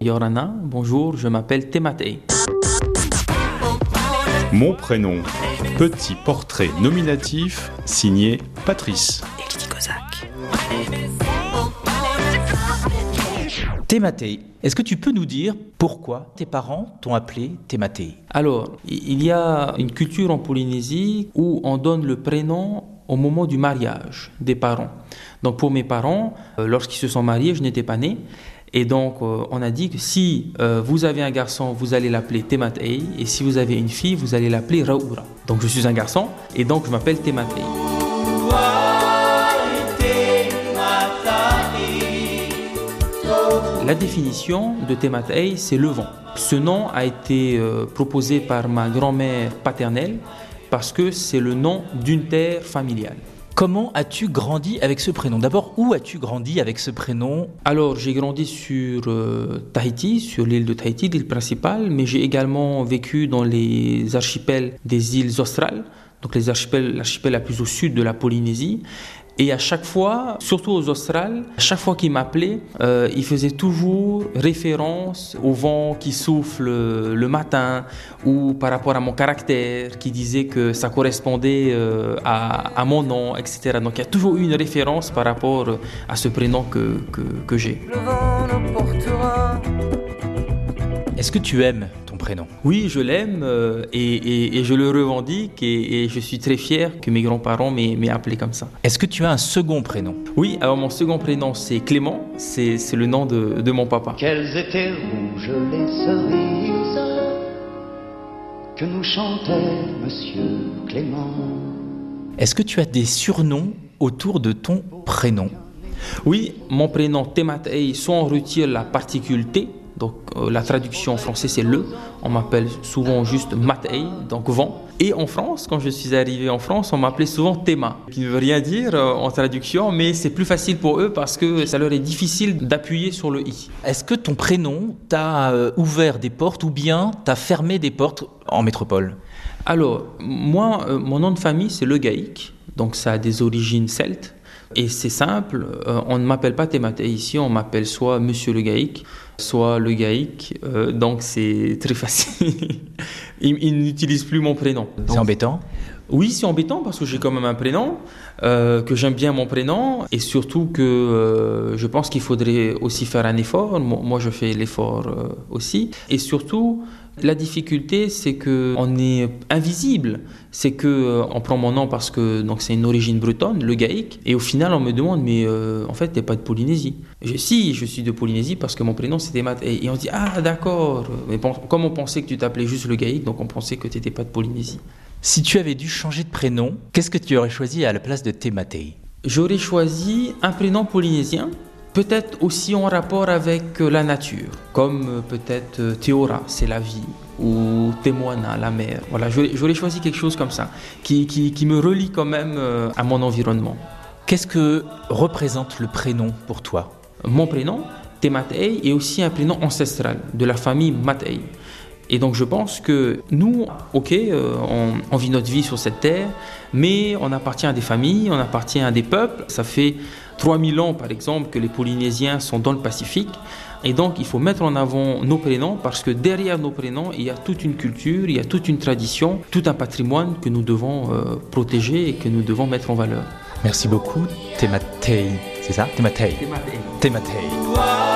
Yorana, bonjour, je m'appelle Tematei. Mon prénom, petit portrait nominatif signé Patrice. Thématé, est-ce que tu peux nous dire pourquoi tes parents t'ont appelé Thématé Alors, il y a une culture en Polynésie où on donne le prénom au moment du mariage des parents. Donc pour mes parents, euh, lorsqu'ils se sont mariés, je n'étais pas né. Et donc, euh, on a dit que si euh, vous avez un garçon, vous allez l'appeler Tematei, et si vous avez une fille, vous allez l'appeler Raoura. Donc, je suis un garçon, et donc je m'appelle Tematei. La définition de Tematei, c'est le vent. Ce nom a été euh, proposé par ma grand-mère paternelle parce que c'est le nom d'une terre familiale. Comment as-tu grandi avec ce prénom? D'abord, où as-tu grandi avec ce prénom? Alors, j'ai grandi sur euh, Tahiti, sur l'île de Tahiti, l'île principale, mais j'ai également vécu dans les archipels des îles australes, donc les archipels, l'archipel la plus au sud de la Polynésie. Et à chaque fois, surtout aux Australes, à chaque fois qu'il m'appelait, euh, il faisait toujours référence au vent qui souffle le matin ou par rapport à mon caractère, qui disait que ça correspondait euh, à, mon nom, etc. Donc il y a toujours eu une référence par rapport à ce prénom que, que, que j'ai. Est-ce que tu aimes prénom Oui, je l'aime euh, et, je le revendique et, je suis très fier que mes grands-parents m'aient appelé comme ça. Est-ce que tu as un second prénom Oui, alors mon second prénom c'est Clément, c'est le nom de, de, mon papa. Quelles étaient rouges les cerises que nous chantait Monsieur Clément? Est-ce que tu as des surnoms autour de ton prénom? Oui, mon prénom Tematei, soit on retire la particule T, donc euh, la traduction en français c'est le. On m'appelle souvent juste Matei, donc vent. Et en France, quand je suis arrivé en France, on m'appelait souvent Théma, qui ne veut rien dire euh, en traduction, mais c'est plus facile pour eux parce que ça leur est difficile d'appuyer sur le i. Est-ce que ton prénom t'a euh, ouvert des portes ou bien t'a fermé des portes en métropole? Alors, moi, mon nom de famille c'est Le Gaïc, donc ça a des origines celtes. Et c'est simple, on ne m'appelle pas Thématé ici, on m'appelle soit Monsieur Le Gaïc, soit le gaïque, euh, donc c'est très facile. il, n'utilise plus mon prénom. C'est embêtant Oui, c'est embêtant parce que j'ai quand même un prénom, euh, que j'aime bien mon prénom, et surtout que euh, je pense qu'il faudrait aussi faire un effort. Moi, je fais l'effort aussi. Et surtout, la difficulté, c'est que on est invisible. C'est que euh, on prend mon nom parce que donc c'est une origine bretonne, le gaïque, et au final on me demande mais euh, en fait t'es pas de Polynésie. Je, si, je suis de Polynésie parce que mon prénom c'était Matt. Et, on dit ah d'accord. Mais comme on pensait que tu t'appelais juste le gaïque, donc on pensait que tu n'étais pas de Polynésie. Si tu avais dû changer de prénom, qu'est-ce que tu aurais choisi à la place de Tematei J'aurais choisi un prénom polynésien peut-être aussi en rapport avec euh, la nature, comme euh, peut-être euh, Théora, c'est la vie, ou Témoana, la mer. Voilà, j'aurais choisi quelque chose comme ça, qui, qui, me relie quand même à mon environnement. Qu'est-ce que représente le prénom pour toi? Mon prénom, Tematei, est aussi un prénom ancestral de la famille Matei. Et donc je pense que nous, ok, on, on, vit notre vie sur cette terre, mais on appartient à des familles, on appartient à des peuples. Ça fait 3000 ans, par exemple, que les Polynésiens sont dans le Pacifique. Et donc, il faut mettre en avant nos prénoms parce que derrière nos prénoms, il y a toute une culture, il y a toute une tradition, tout un patrimoine que nous devons euh, protéger et que nous devons mettre en valeur. Merci beaucoup, Tematei. C'est ça? Tematei. Tematei. Tematei.